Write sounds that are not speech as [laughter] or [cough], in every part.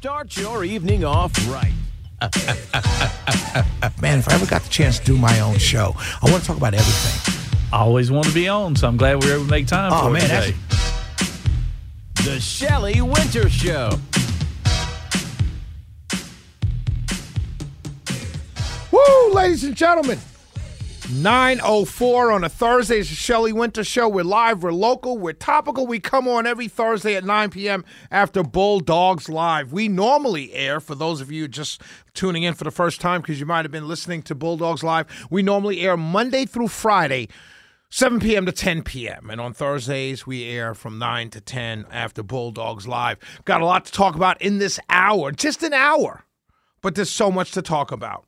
Start your evening off right. [laughs] Man, if I ever got the chance to do my own show, I want to talk about everything. I always want to be on, so I'm glad we were able to make time Oh, for man, it that's- today. The Shelley Wynter Show. Woo, ladies and gentlemen. 904 on a Thursday. It's the Shelley Wynter Show. We're live, we're local, we're topical. We come on every Thursday at 9 p.m. after Bulldogs Live. We normally air, for those of you just tuning in for the first time because you might have been listening to Bulldogs Live, we normally air Monday through Friday. 7 p.m. to 10 p.m. And on Thursdays, we air from 9 to 10 after Bulldogs Live. Got a lot to talk about in this hour, just an hour, but there's so much to talk about.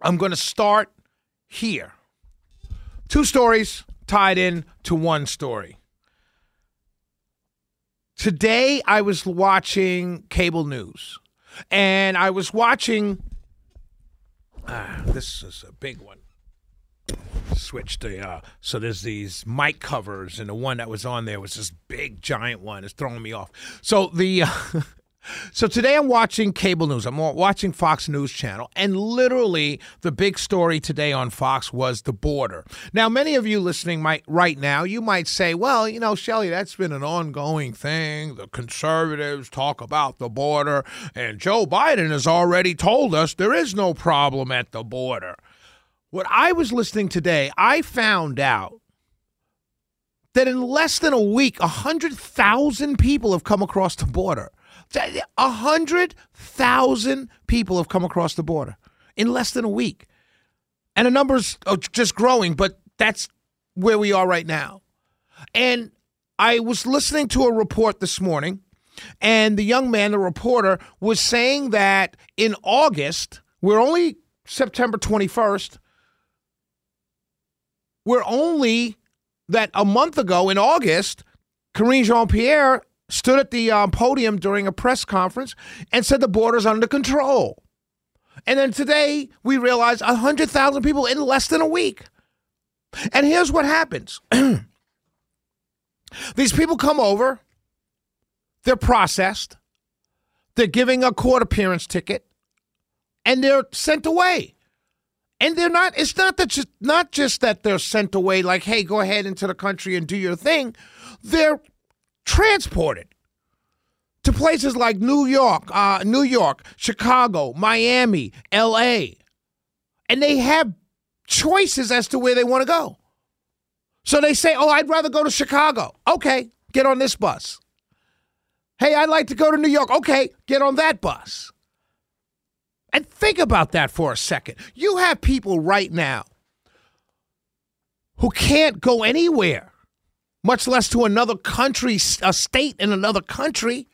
I'm going to start here. Two stories tied in to one story. Today, I was watching cable news, and I was watching. Ah, this is a big one. Switch the uh, so there's these mic covers, and the one that was on there was this big giant one. It's throwing me off. So the uh, [laughs] so today I'm watching cable news. I'm watching Fox News Channel, and literally the big story today on Fox was the border. Now, many of you listening might right now, you might say, "Well, you know, Shelley, that's been an ongoing thing. The conservatives talk about the border, and Joe Biden has already told us there is no problem at the border." What I was listening today, I found out that in less than a week, 100,000 people have come across the border. A hundred thousand people have come across the border in less than a week, and the numbers are just growing. But that's where we are right now. And I was listening to a report this morning, and the young man, the reporter, was saying that in August, we're only September twenty first. We're only that a month ago in August, Karine Jean Pierre stood at the um, podium during a press conference and said the border's under control. And then today we realize 100,000 people in less than a week. And here's what happens [clears throat] these people come over, they're processed, they're giving a court appearance ticket, and they're sent away. And they're not, it's not that just not just that they're sent away like, hey, go ahead into the country and do your thing. They're transported to places like New York, uh, New York, Chicago, Miami, L.A., and they have choices as to where they want to go. So they say, "Oh, I'd rather go to Chicago." Okay, get on this bus. Hey, I'd like to go to New York. Okay, get on that bus. And think about that for a second. You have people right now who can't go anywhere much less to another country, a state in another country.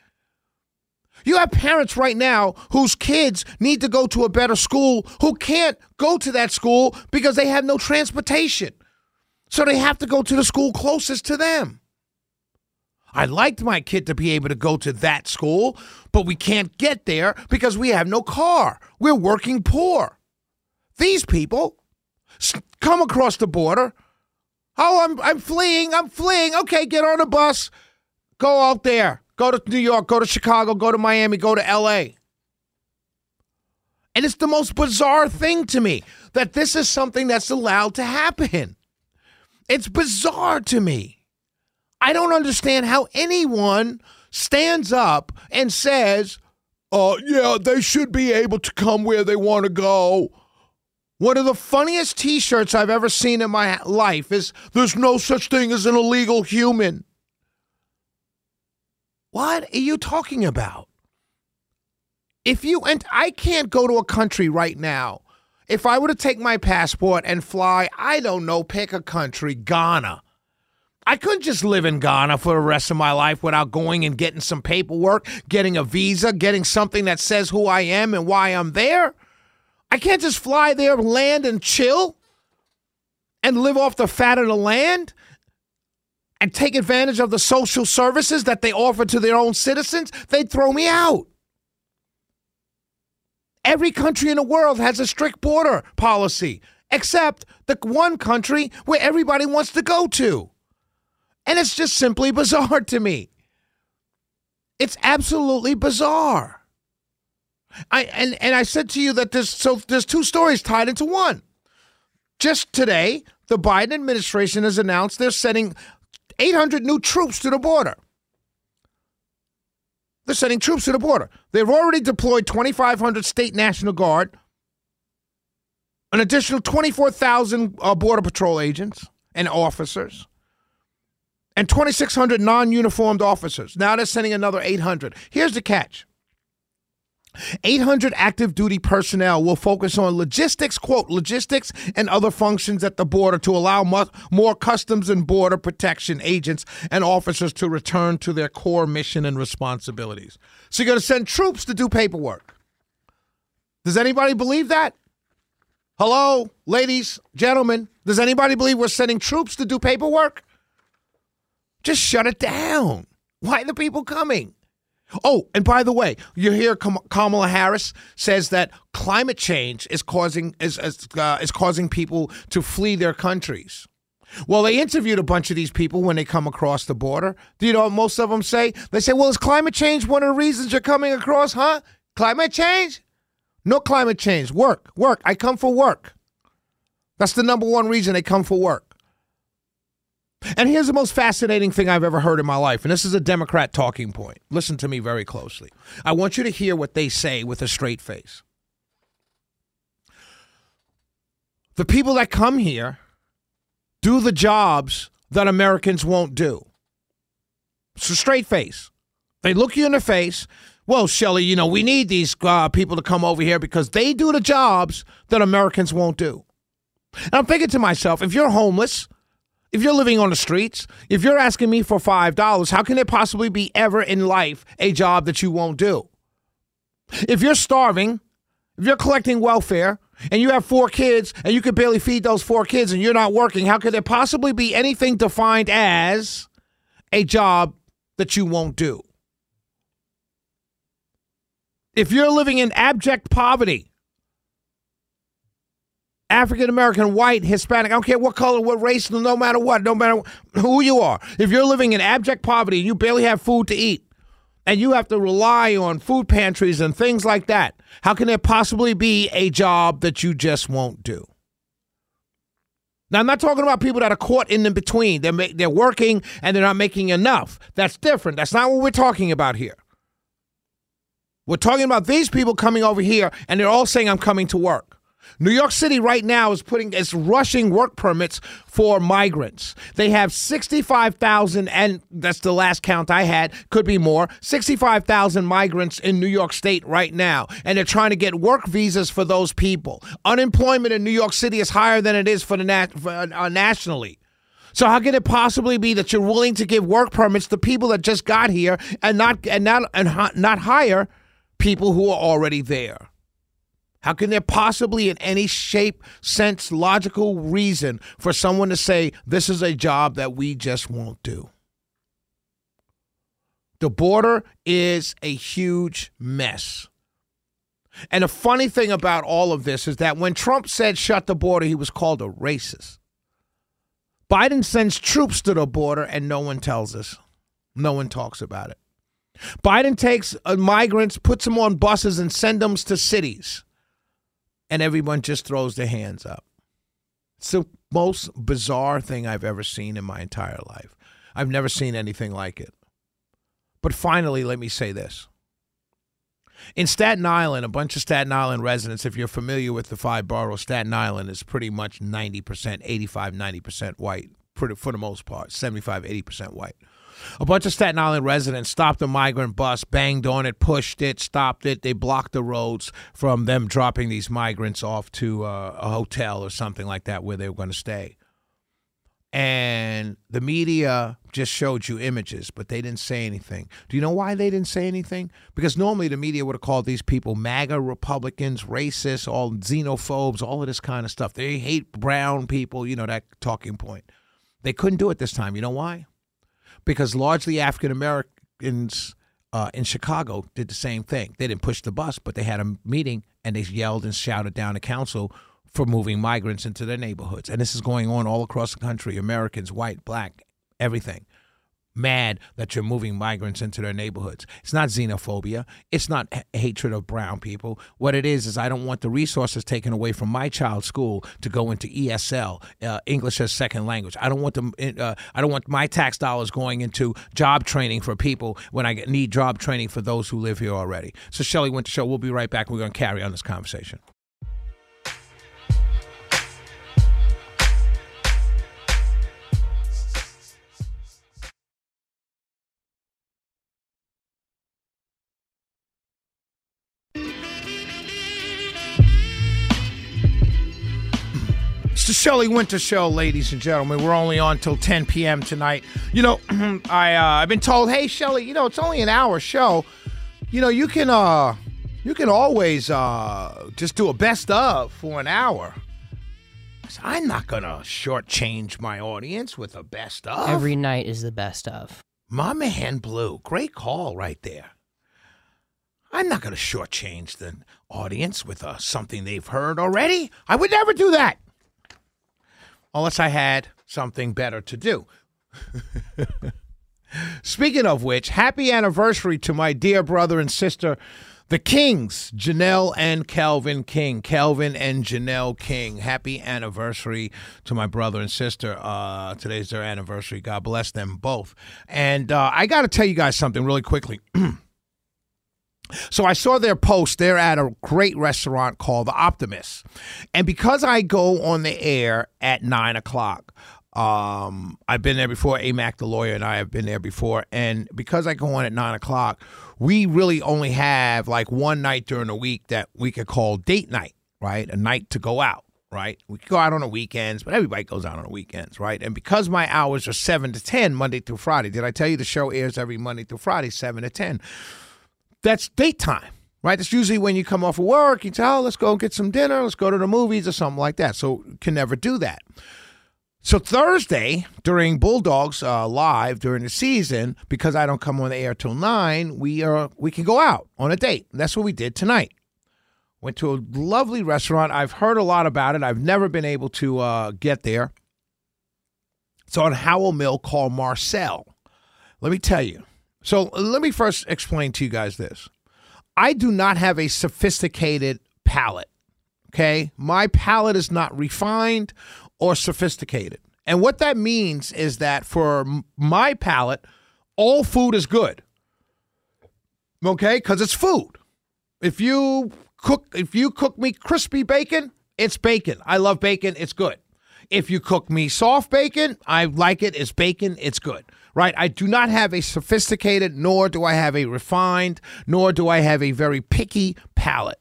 You have parents right now whose kids need to go to a better school who can't go to that school because they have no transportation. So they have to go to the school closest to them. I'd like my kid to be able to go to that school, but we can't get there because we have no car. We're working poor. These people come across the border Oh, I'm I'm fleeing. I'm fleeing. Okay, get on a bus. Go out there. Go to New York, go to Chicago, go to Miami, go to LA. And it's the most bizarre thing to me that this is something that's allowed to happen. It's bizarre to me. I don't understand how anyone stands up and says, "Oh, yeah, they should be able to come where they want to go." One of the funniest t shirts I've ever seen in my life is There's no such thing as an illegal human. What are you talking about? If you, and I can't go to a country right now. If I were to take my passport and fly, I don't know, pick a country, Ghana. I couldn't just live in Ghana for the rest of my life without going and getting some paperwork, getting a visa, getting something that says who I am and why I'm there. I can't just fly there, land, and chill and live off the fat of the land and take advantage of the social services that they offer to their own citizens. They'd throw me out. Every country in the world has a strict border policy, except the one country where everybody wants to go to. And it's just simply [laughs] bizarre to me. It's absolutely bizarre. I and, and I said to you that there's so there's two stories tied into one. Just today, the Biden administration has announced they're sending 800 new troops to the border. They're sending troops to the border. They've already deployed 2,500 state National Guard, an additional 24,000 uh, Border Patrol agents and officers, and 2,600 non uniformed officers. Now they're sending another 800. Here's the catch 800 active duty personnel will focus on logistics, quote, logistics and other functions at the border to allow more customs and border protection agents and officers to return to their core mission and responsibilities. So you're going to send troops to do paperwork. Does anybody believe that? Hello, ladies, gentlemen. Does anybody believe we're sending troops to do paperwork? Just shut it down. Why are the people coming? Oh, and by the way, you hear Kamala Harris says that climate change is causing is is, uh, is causing people to flee their countries. Well, they interviewed a bunch of these people when they come across the border. Do you know what most of them say? They say, "Well, is climate change one of the reasons you're coming across, huh? Climate change? No climate change. Work, work. I come for work. That's the number one reason they come for work." And here's the most fascinating thing I've ever heard in my life, and this is a Democrat talking point. Listen to me very closely. I want you to hear what they say with a straight face. The people that come here do the jobs that Americans won't do. A straight face. They look you in the face. Well, Shelley, you know, we need these uh, people to come over here because they do the jobs that Americans won't do. And I'm thinking to myself, if you're homeless, if you're living on the streets, if you're asking me for $5, how can there possibly be ever in life a job that you won't do? If you're starving, if you're collecting welfare, and you have four kids and you can barely feed those four kids and you're not working, how could there possibly be anything defined as a job that you won't do? If you're living in abject poverty, African American, white, Hispanic, I don't care what color, what race, no matter what, no matter who you are. If you're living in abject poverty and you barely have food to eat, and you have to rely on food pantries and things like that, how can there possibly be a job that you just won't do? Now, I'm not talking about people that are caught in the between. They're, ma- they're working and they're not making enough. That's different. That's not what we're talking about here. We're talking about these people coming over here and they're all saying, I'm coming to work. New York City right now is putting is rushing work permits for migrants. They have 65,000 and that's the last count I had, could be more. 65,000 migrants in New York state right now and they're trying to get work visas for those people. Unemployment in New York City is higher than it is for the nat- for, uh, nationally. So how can it possibly be that you're willing to give work permits to people that just got here and not and not and not hire people who are already there? How can there possibly, in any shape, sense, logical reason for someone to say this is a job that we just won't do? The border is a huge mess. And the funny thing about all of this is that when Trump said shut the border, he was called a racist. Biden sends troops to the border and no one tells us. No one talks about it. Biden takes uh, migrants, puts them on buses, and sends them to cities and everyone just throws their hands up. It's the most bizarre thing I've ever seen in my entire life. I've never seen anything like it. But finally, let me say this. In Staten Island, a bunch of Staten Island residents, if you're familiar with the five boroughs, Staten Island is pretty much 90%, 85, 90% white, for the most part, 75, 80% white. A bunch of Staten Island residents stopped a migrant bus, banged on it, pushed it, stopped it. They blocked the roads from them dropping these migrants off to uh, a hotel or something like that where they were going to stay. and the media just showed you images, but they didn't say anything. Do you know why they didn't say anything? Because normally the media would have called these people MAGA Republicans, racists, all xenophobes, all of this kind of stuff. They hate brown people, you know, that talking point. They couldn't do it this time. You know why? Because largely African Americans uh, in Chicago did the same thing. They didn't push the bus, but they had a meeting and they yelled and shouted down the council for moving migrants into their neighborhoods. And this is going on all across the country Americans, white, black, everything. Mad that you're moving migrants into their neighborhoods. It's not xenophobia. It's not hatred of brown people. What it is is I don't want the resources taken away from my child's school to go into ESL, uh, English as second language. I don't want them. Uh, I don't want my tax dollars going into job training for people when I need job training for those who live here already. So Shelley to Show. We'll be right back. We're going to carry on this conversation. It's the Shelley Wynter Show, ladies and gentlemen. We're only on till 10 p.m. tonight. You know, [clears throat] I uh, I've been told, hey Shelly, you know it's only an hour show. You know you can uh you can always uh just do a best of for an hour. So I'm not gonna shortchange my audience with a best of. Every night is the best of. My man Blue, great call right there. I'm not gonna shortchange the audience with uh, something they've heard already. I would never do that unless I had something better to do. [laughs] Speaking of which, happy anniversary to my dear brother and sister, the Kings, Janelle and Calvin King. Calvin and Janelle King. Happy anniversary to my brother and sister. Uh, today's their anniversary. God bless them both. And uh, I got to tell you guys something really quickly. [clears throat] So I saw their post. They're at a great restaurant called The Optimist. And because I go on the air at nine o'clock, um, I've been there before. AMAC, the lawyer, and I have been there before. And because I go on at nine o'clock, we really only have like one night during the week that we could call date night, right? A night to go out right? We could go out on the weekends, but everybody goes out on the weekends, right? And because my hours are 7 to 10 Monday through Friday, did I tell you the show airs every Monday through Friday, 7 to 10? That's date time, right? That's usually when you come off of work, you tell, oh, let's go get some dinner, let's go to the movies or something like that. So can never do that. So Thursday during Bulldogs uh, live during the season, because I don't come on the air till nine, we are we can go out on a date. That's what we did tonight. Went to a lovely restaurant. I've heard a lot about it. I've never been able to uh, get there. It's on Howell Mill called Marcel. Let me tell you. So let me first explain to you guys this. I do not have a sophisticated palate. Okay. My palate is not refined or sophisticated. And what that means is that for my palate, all food is good. Okay? Because it's food. If you cook if you cook me crispy bacon, it's bacon. I love bacon, it's good. If you cook me soft bacon, I like it, it's bacon, it's good right? I do not have a sophisticated, nor do I have a refined, nor do I have a very picky palate.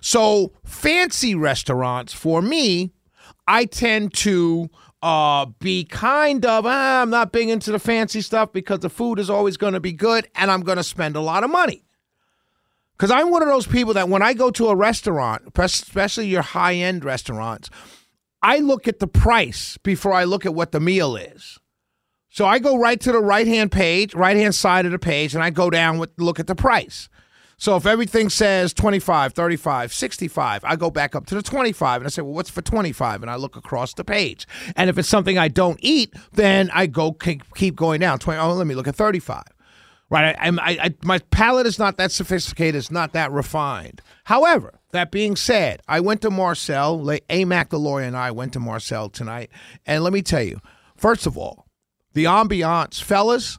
So, fancy restaurants for me, I tend to uh, be kind of, ah, I'm not big into the fancy stuff because the food is always going to be good and I'm going to spend a lot of money. Because I'm one of those people that when I go to a restaurant, especially your high end restaurants, I look at the price before I look at what the meal is. So I go right to the right hand page, right hand side of the page, and I go down with look at the price. So if everything says 25, 35, 65, I go back up to the 25 and I say, well, what's for 25? And I look across the page. And if it's something I don't eat, then I go keep going down. 20, oh, let me look at 35. Right? I, I, I, my palate is not that sophisticated. It's not that refined. However, that being said, I went to Marcel. AMAC, the lawyer, and I went to Marcel tonight. And let me tell you, first of all, the ambiance. Fellas,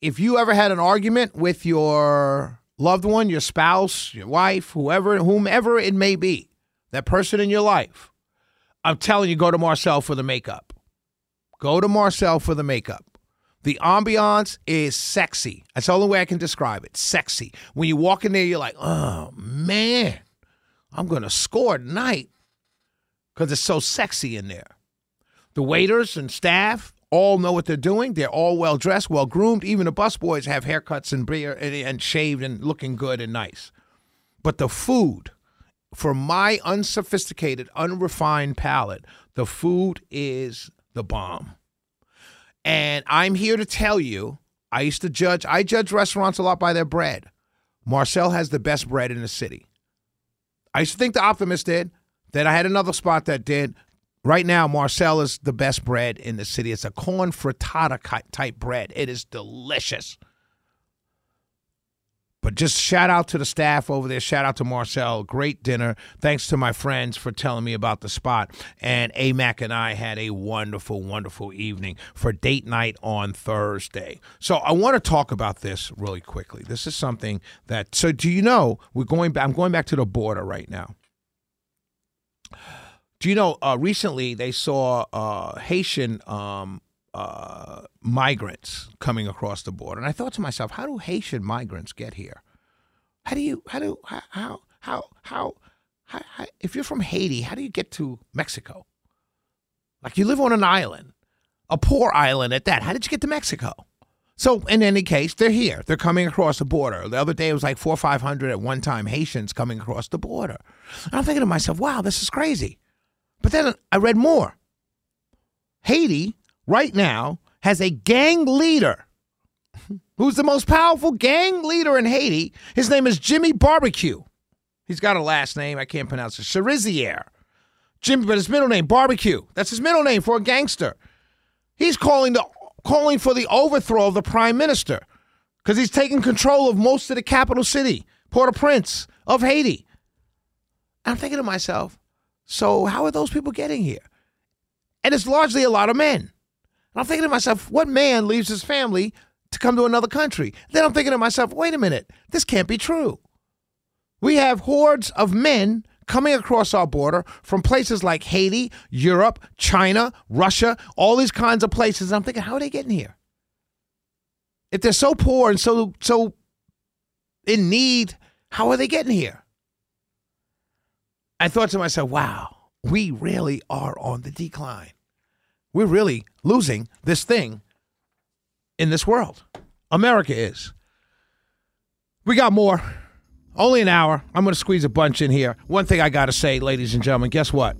if you ever had an argument with your loved one, your spouse, your wife, whoever, whomever it may be, that person in your life, I'm telling you, go to Marcel for the makeup. Go to Marcel for the makeup. The ambiance is sexy. That's the only way I can describe it. Sexy. When you walk in there, you're like, oh man, I'm gonna score tonight because it's so sexy in there. The waiters and staff all know what they're doing. They're all well dressed, well groomed. Even the busboys have haircuts and beard and, and shaved and looking good and nice. But the food, for my unsophisticated, unrefined palate, the food is the bomb. And I'm here to tell you, I used to judge, I judge restaurants a lot by their bread. Marcel has the best bread in the city. I used to think the Optimist did. Then I had another spot that did. Right now, Marcel is the best bread in the city. It's a corn frittata type bread. It is delicious. But just shout out to the staff over there. Shout out to Marcel. Great dinner. Thanks to my friends for telling me about the spot. And AMAC and I had a wonderful, wonderful evening for date night on Thursday. So I want to talk about this really quickly. This is something that. So do you know we're going back? I'm going back to the border right now. Do you know? Uh, recently they saw uh, Haitian um, uh, migrants coming across the border, and I thought to myself, how do Haitian migrants get here? How do you? How do? How? How? How? how, how, how if you're from Haiti, how do you get to Mexico? Like you live on an island, a poor island at that. How did you get to Mexico? So in any case, they're here. They're coming across the border. The other day it was like four or five hundred at one time Haitians coming across the border. And I'm thinking to myself, wow, this is crazy. But then I read more. Haiti right now has a gang leader [laughs] who's the most powerful gang leader in Haiti. His name is Jimmy Barbecue. He's got a last name I can't pronounce it. Cherizier. Jimmy, but his middle name Barbecue. That's his middle name for a gangster. He's calling the calling for the overthrow of the prime minister because he's taking control of most of the capital city, Port-au-Prince of Haiti. I'm thinking to myself, so how are those people getting here? And it's largely a lot of men. And I'm thinking to myself, what man leaves his family to come to another country? Then I'm thinking to myself, wait a minute, this can't be true. We have hordes of men coming across our border from places like Haiti, Europe, China, Russia, all these kinds of places. And I'm thinking, how are they getting here? If they're so poor and so so in need, how are they getting here? I thought to myself, wow, we really are on the decline. We're really losing this thing in this world. America is. We got more. Only an hour. I'm going to squeeze a bunch in here. One thing I got to say, ladies and gentlemen, guess what?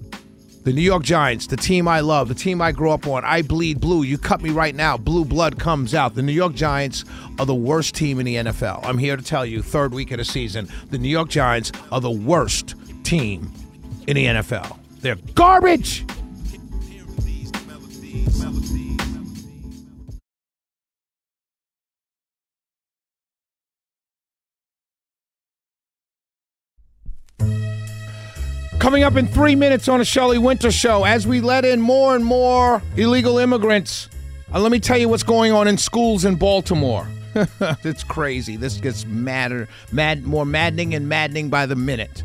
The New York Giants, the team I love, the team I grew up on, I bleed blue. You cut me right now, blue blood comes out. The New York Giants are the worst team in the NFL. I'm here to tell you, third week of the season, the New York Giants are the worst team in the NFL. They're garbage. Coming up in three minutes on a Shelley Wynter show, as we let in more and more illegal immigrants, uh, let me tell you what's going on in schools in Baltimore. [laughs] it's crazy. This gets madder, mad, more maddening and maddening by the minute.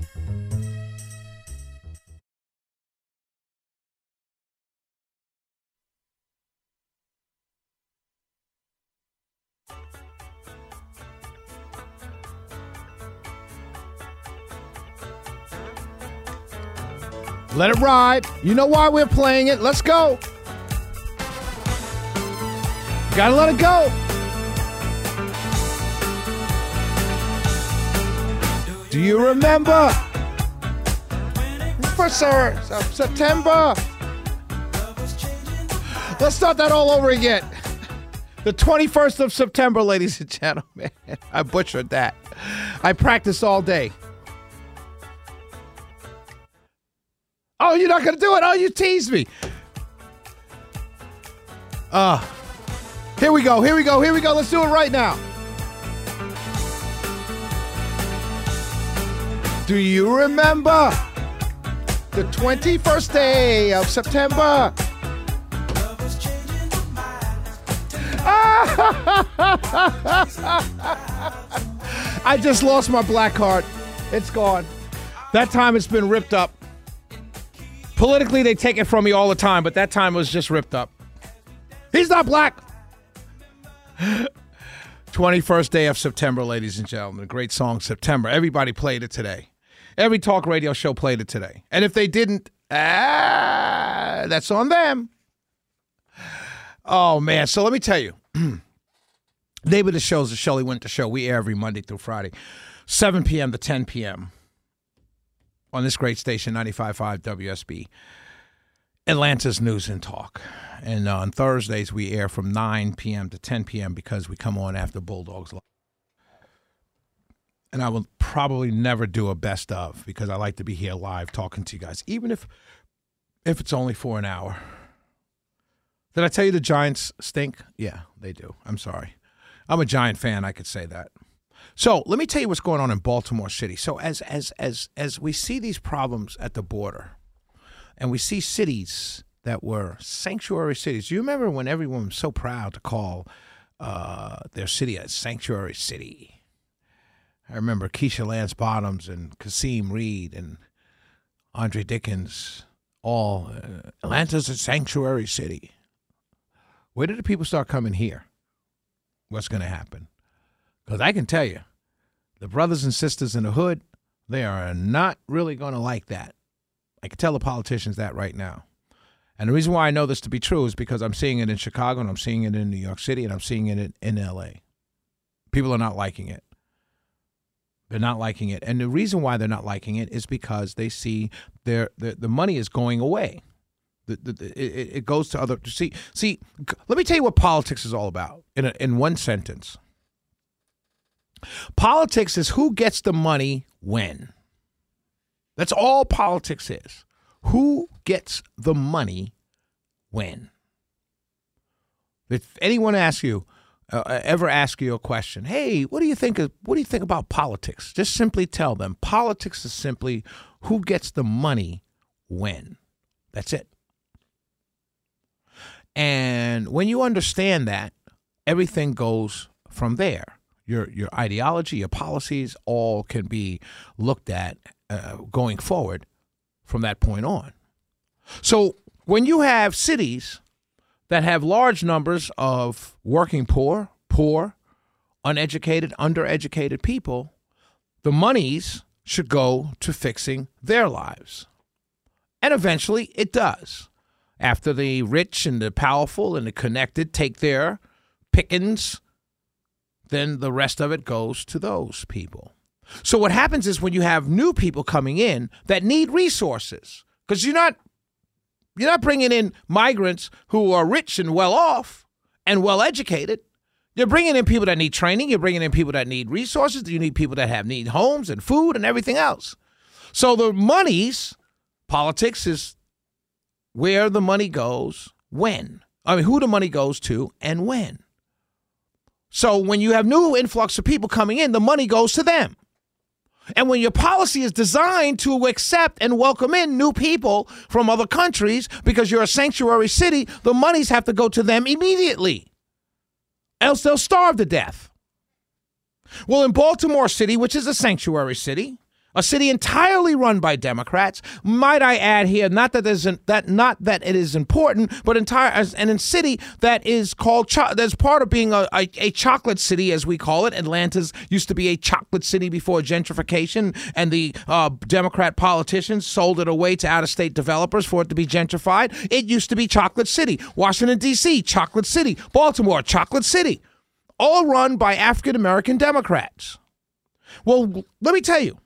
Let it ride. You know why we're playing it. Let's go. Gotta let it go. Do you remember? First September. Let's start that all over again. The 21st of September, ladies and gentlemen. [laughs] I butchered that. I practiced all day. Oh, you're not going to do it? Oh, you teased me. Uh, here we go. Here we go. Here we go. Let's do it right now. Do you remember the 21st day of September? [laughs] I just lost my black card. It's gone. That time it's been ripped up. Politically, they take it from me all the time, but that time was just ripped up. He's not black. [gasps] 21st day of September, ladies and gentlemen. A great song, September. Everybody played it today. Every talk radio show played it today. And if they didn't, ah, that's on them. Oh man, so let me tell you. Name of the show is the Shelley Wynter Show. We air every Monday through Friday, 7 p.m. to 10 p.m. on this great station, 95.5 WSB, Atlanta's News and Talk. And on Thursdays, we air from 9 p.m. to 10 p.m. because we come on after Bulldogs Live. And I will probably never do a best of because I like to be here live talking to you guys, even if if it's only for an hour. Did I tell you the Giants stink? Yeah, they do. I'm sorry. I'm a Giant fan. I could say that. So let me tell you what's going on in Baltimore City. So as as as as we see these problems at the border, and we see cities that were sanctuary cities. Do you remember when everyone was so proud to call uh, their city a sanctuary city? I remember Keisha Lance Bottoms and Kasim Reed and Andre Dickens. All uh, Atlanta's a sanctuary city. Where did the people start coming here? What's going to happen? Because I can tell you, the brothers and sisters in the hood, they are not really going to like that. I can tell the politicians that right now. And the reason why I know this to be true is because I'm seeing it in Chicago and I'm seeing it in New York City and I'm seeing it in, LA. People are not liking it. They're not liking it. And the reason why they're not liking it is because they see their, their the money is going away. The, the, the, it, it goes to other see see let me tell you what politics is all about in a, in one sentence politics is who gets the money when. That's all politics is. Who gets the money when? If anyone asks you uh, ever ask you a question hey what do you think of what do you think about politics? Just simply tell them politics is simply who gets the money when. That's it. And when you understand that, everything goes from there. Your your ideology, your policies, all can be looked at uh, going forward from that point on. So when you have cities that have large numbers of working poor, poor, uneducated, undereducated people, the monies should go to fixing their lives. And eventually it does after the rich and the powerful and the connected take their pickings, then the rest of it goes to those people. So what happens is when you have new people coming in that need resources, because you're not you're not bringing in migrants who are rich and well off and well educated. You're bringing in people that need training. You're bringing in people that need resources. You need people that have need homes and food and everything else. So the monies, politics is where the money goes, when. I mean, who the money goes to and when. So when you have new influx of people coming in, the money goes to them. And when your policy is designed to accept and welcome in new people from other countries because you're a sanctuary city, the monies have to go to them immediately. Else they'll starve to death. Well, in Baltimore City, which is a sanctuary city, a city entirely run by Democrats. Might I add here, not that there's that not that it is important, but entire as and city that is called cho- that's part of being a, a, a, chocolate city as we call it. Atlanta's used to be a chocolate city before gentrification, and the uh, Democrat politicians sold it away to out-of-state developers for it to be gentrified. It used to be Chocolate City. Washington D.C. Chocolate City. Baltimore Chocolate City. All run by African American Democrats. Well, let me tell you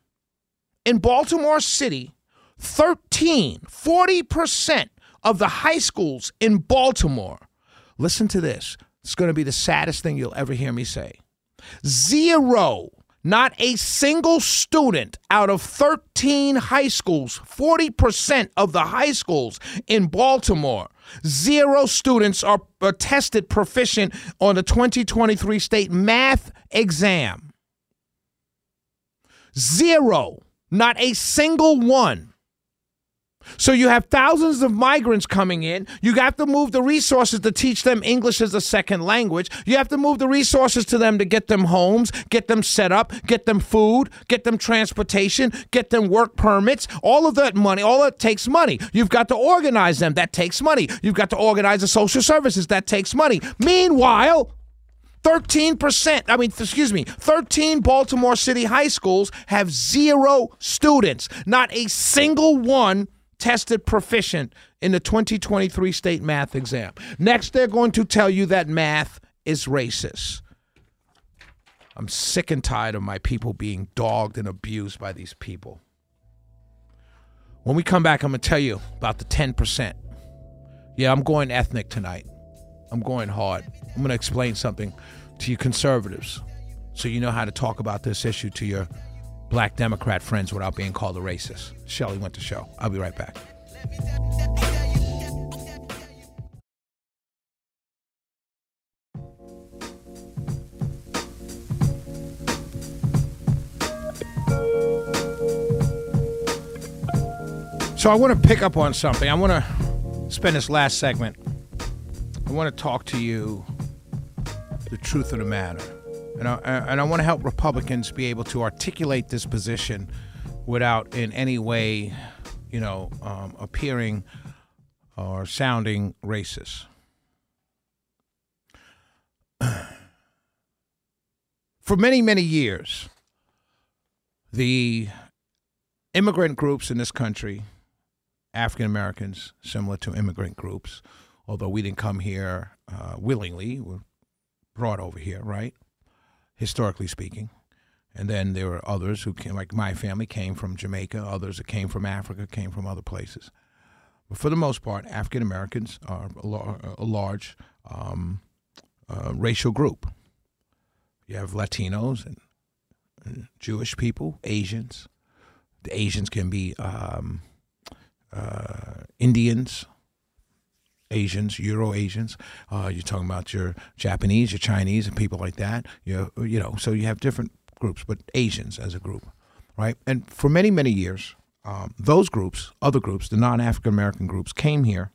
in Baltimore City, 13, 40% of the high schools in Baltimore, listen to this. It's going to be the saddest thing you'll ever hear me say. Zero, not a single student out of 13 high schools, 40% of the high schools in Baltimore, zero students are, are tested proficient on the 2023 state math exam. Zero. Not a single one. So you have thousands of migrants coming in. You have to move the resources to teach them English as a second language. You have to move the resources to them to get them homes, get them set up, get them food, get them transportation, get them work permits. All of that money, all that takes money. You've got to organize them. That takes money. You've got to organize the social services. That takes money. Meanwhile, 13%, I mean, excuse me, 13 Baltimore City high schools have zero students. Not a single one tested proficient in the 2023 state math exam. Next, they're going to tell you that math is racist. I'm sick and tired of my people being dogged and abused by these people. When we come back, I'm going to tell you about the 10%. Yeah, I'm going ethnic tonight. I'm going hard. I'm going to explain something to you conservatives so you know how to talk about this issue to your black Democrat friends without being called a racist. Shelley to Show. I'll be right back. So I want to pick up on something. I want to spend this last segment. I want to talk to you the truth of the matter. And I, and I want to help Republicans be able to articulate this position without in any way, you know, um, appearing or sounding racist. [clears throat] For many, many years, the immigrant groups in this country, African Americans, similar to immigrant groups, although we didn't come here uh, willingly, we're brought over here, right? Historically speaking. And then there were others who came, like my family came from Jamaica, others that came from Africa, came from other places. But for the most part, African Americans are a, large um, uh, racial group. You have Latinos and, and, Jewish people, Asians. The Asians can be um, uh, Indians, Asians, Euro Asians. Uh, you're talking about your Japanese, your Chinese, and people like that. You you know, so you have different groups, but Asians as a group, right? And for many many years, um, those groups, other groups, the non-African American groups, came here,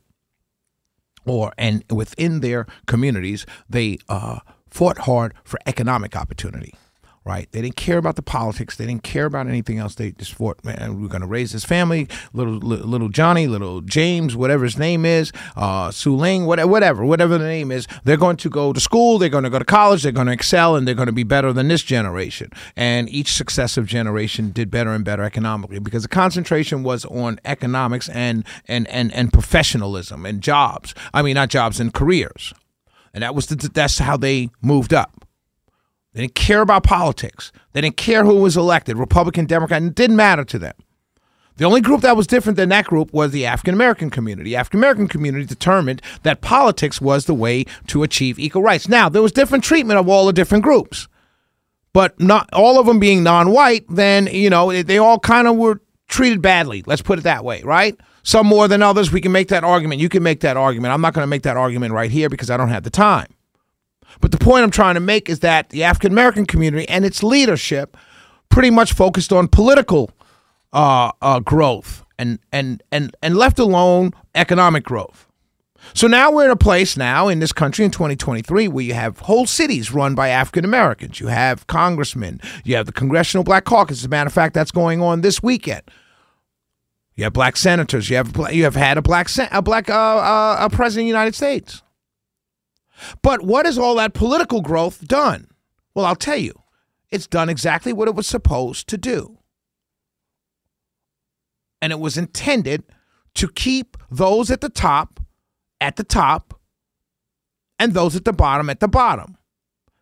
or and within their communities, they uh, fought hard for economic opportunity right? They didn't care about the politics. They didn't care about anything else. They just thought, man, we're going to raise this family, little little Johnny, little James, whatever his name is, uh, Su Ling, whatever, whatever the name is. They're going to go to school. They're going to go to college. They're going to excel, and they're going to be better than this generation. And each successive generation did better and better economically because the concentration was on economics and and and and professionalism and jobs. I mean, not jobs and careers. And that was the, that's how they moved up. They didn't care about politics. They didn't care who was elected, Republican, Democrat. It didn't matter to them. The only group that was different than that group was the African American community. African American community determined that politics was the way to achieve equal rights. Now, there was different treatment of all the different groups, but not all of them being non-white. Then you know they all kind of were treated badly. Let's put it that way, right? Some more than others. We can make that argument. You can make that argument. I'm not going to make that argument right here because I don't have the time. But the point I'm trying to make is that the African American community and its leadership pretty much focused on political uh, uh, growth and, and, and, and left alone economic growth. So now we're in a place now in this country in 2023 where you have whole cities run by African Americans. You have congressmen. You have the Congressional Black Caucus. As a matter of fact, that's going on this weekend. You have black senators. You have you have had a black a black uh, uh, a president of the United States. But what has all that political growth done? Well, I'll tell you, it's done exactly what it was supposed to do. And it was intended to keep those at the top at the top and those at the bottom at the bottom.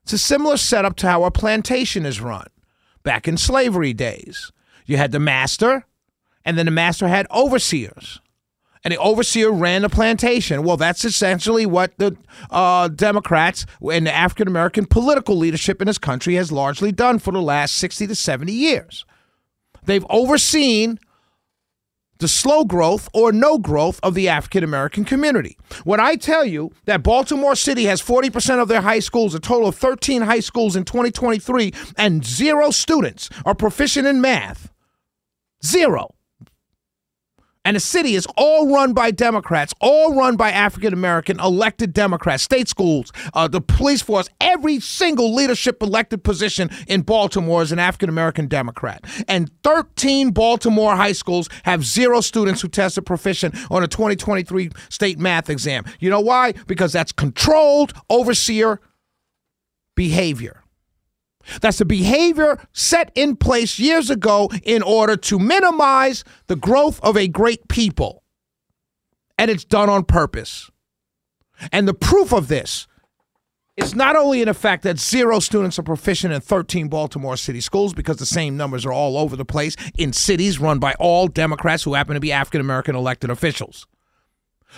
It's a similar setup to how a plantation is run back in slavery days. You had the master, and then the master had overseers and the overseer ran the plantation. Well, that's essentially what the uh, Democrats and the African American political leadership in this country has largely done for the last 60 to 70 years. They've overseen the slow growth or no growth of the African American community. When I tell you that Baltimore City has 40% of their high schools, a total of 13 high schools in 2023, and zero students are proficient in math, zero and the city is all run by Democrats, all run by African American elected Democrats, state schools, uh, the police force, every single leadership elected position in Baltimore is an African American Democrat. And 13 Baltimore high schools have zero students who tested proficient on a 2023 state math exam. You know why? Because that's controlled overseer behavior. That's a behavior set in place years ago in order to minimize the growth of a great people. And it's done on purpose. And the proof of this is not only in the fact that zero students are proficient in 13 Baltimore City schools because the same numbers are all over the place in cities run by all Democrats who happen to be African American elected officials.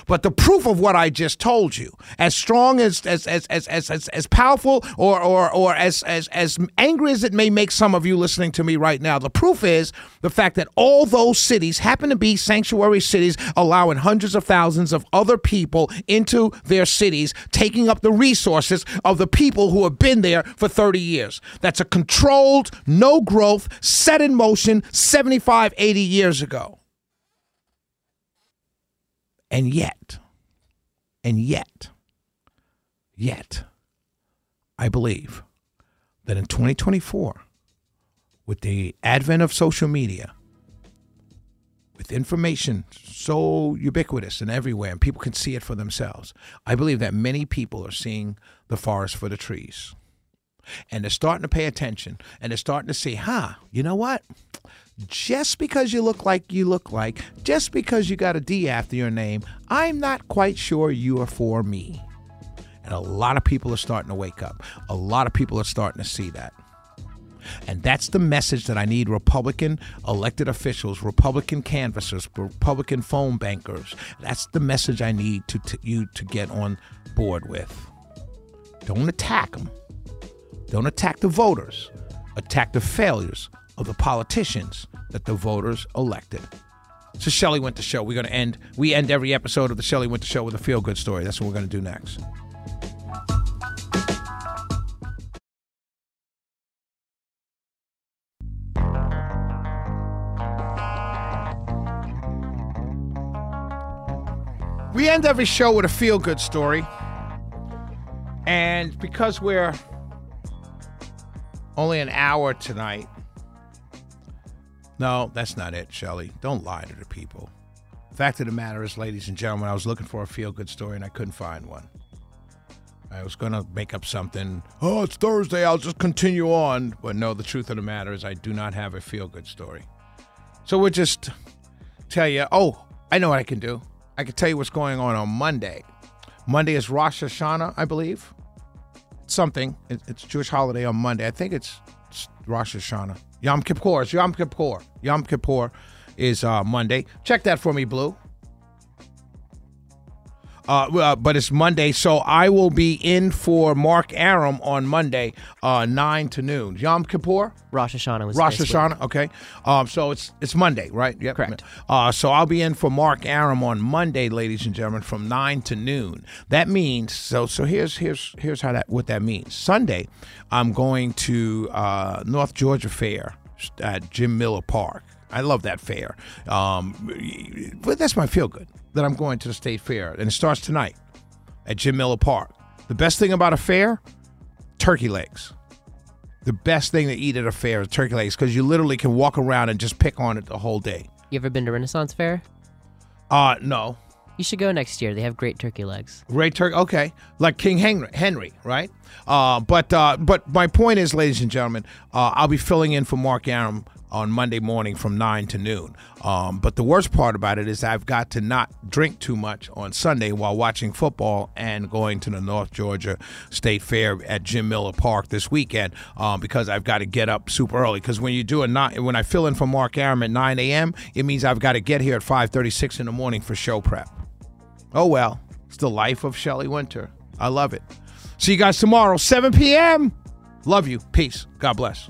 But the proof of what I just told you, as strong as as as as as, as, powerful or or or as, as as angry as it may make some of you listening to me right now, the proof is the fact that all those cities happen to be sanctuary cities, allowing hundreds of thousands of other people into their cities, taking up the resources of the people who have been there for 30 years. That's a controlled, no growth, set in motion 75, 80 years ago. And yet, and yet, yet, I believe that in 2024, with the advent of social media, with information so ubiquitous and everywhere, and people can see it for themselves, I believe that many people are seeing the forest for the trees. And they're starting to pay attention and they're starting to see, huh, you know what? Just because you look like you look like, just because you got a D after your name, I'm not quite sure you are for me. And a lot of people are starting to wake up. A lot of people are starting to see that. And that's the message that I need Republican elected officials, Republican canvassers, Republican phone bankers. That's the message I need to, to you to get on board with. Don't attack them. Don't attack the voters. Attack the failures of the politicians that the voters elected. So Shelley Wynter Show. We're going to end. We end every episode of the Shelley Wynter Show with a feel good story. That's what we're going to do next. We end every show with a feel good story. And because we're only an hour tonight, no, that's not it, Shelley. Don't lie to the people. Fact of the matter is, ladies and gentlemen, I was looking for a feel good story and I couldn't find one. I was going to make up something. Oh, it's Thursday. I'll just continue on. But no, the truth of the matter is, I do not have a feel good story. So we'll just tell you. Oh, I know what I can do. I can tell you what's going on on Monday. Monday is Rosh Hashanah, I believe. Something. It's Jewish holiday on Monday. I think it's Rosh Hashanah. Yom Kippur. It's Yom Kippur. Yom Kippur is uh, Monday. Check that for me, Blue. Uh, uh, but it's Monday, so I will be in for Mark Arum on Monday, uh, nine to noon. Yom Kippur, Rosh Hashanah was Rosh Hashanah. Okay, um, so it's it's Monday, right? Yep. Correct. Uh, so I'll be in for Mark Arum on Monday, ladies and gentlemen, from nine to noon. That means so. So here's here's here's how that what that means. Sunday, I'm going to uh, North Georgia Fair at Jim Miller Park. I love that fair. Um, but that's my feel good that I'm going to the state fair, and it starts tonight at Jim Miller Park. The best thing about a fair, turkey legs. The best thing to eat at a fair is turkey legs because you literally can walk around and just pick on it the whole day. You ever been to Renaissance Fair? Uh, no. You should go next year. They have great turkey legs. Great turkey. Okay, like King Henry, Henry right? Uh, but uh, but my point is, ladies and gentlemen, uh, I'll be filling in for Mark Arum on Monday morning from 9 to noon. Um, but the worst part about it is I've got to not drink too much on Sunday while watching football and going to the North Georgia State Fair at Jim Miller Park this weekend um, because I've got to get up super early. Because when you do a nine, when I fill in for Mark Arum at 9 a.m., it means I've got to get here at 5:36 in the morning for show prep. Oh well, it's the life of Shelley Wynter. I love it. See you guys tomorrow, 7 p.m. Love you. Peace. God bless.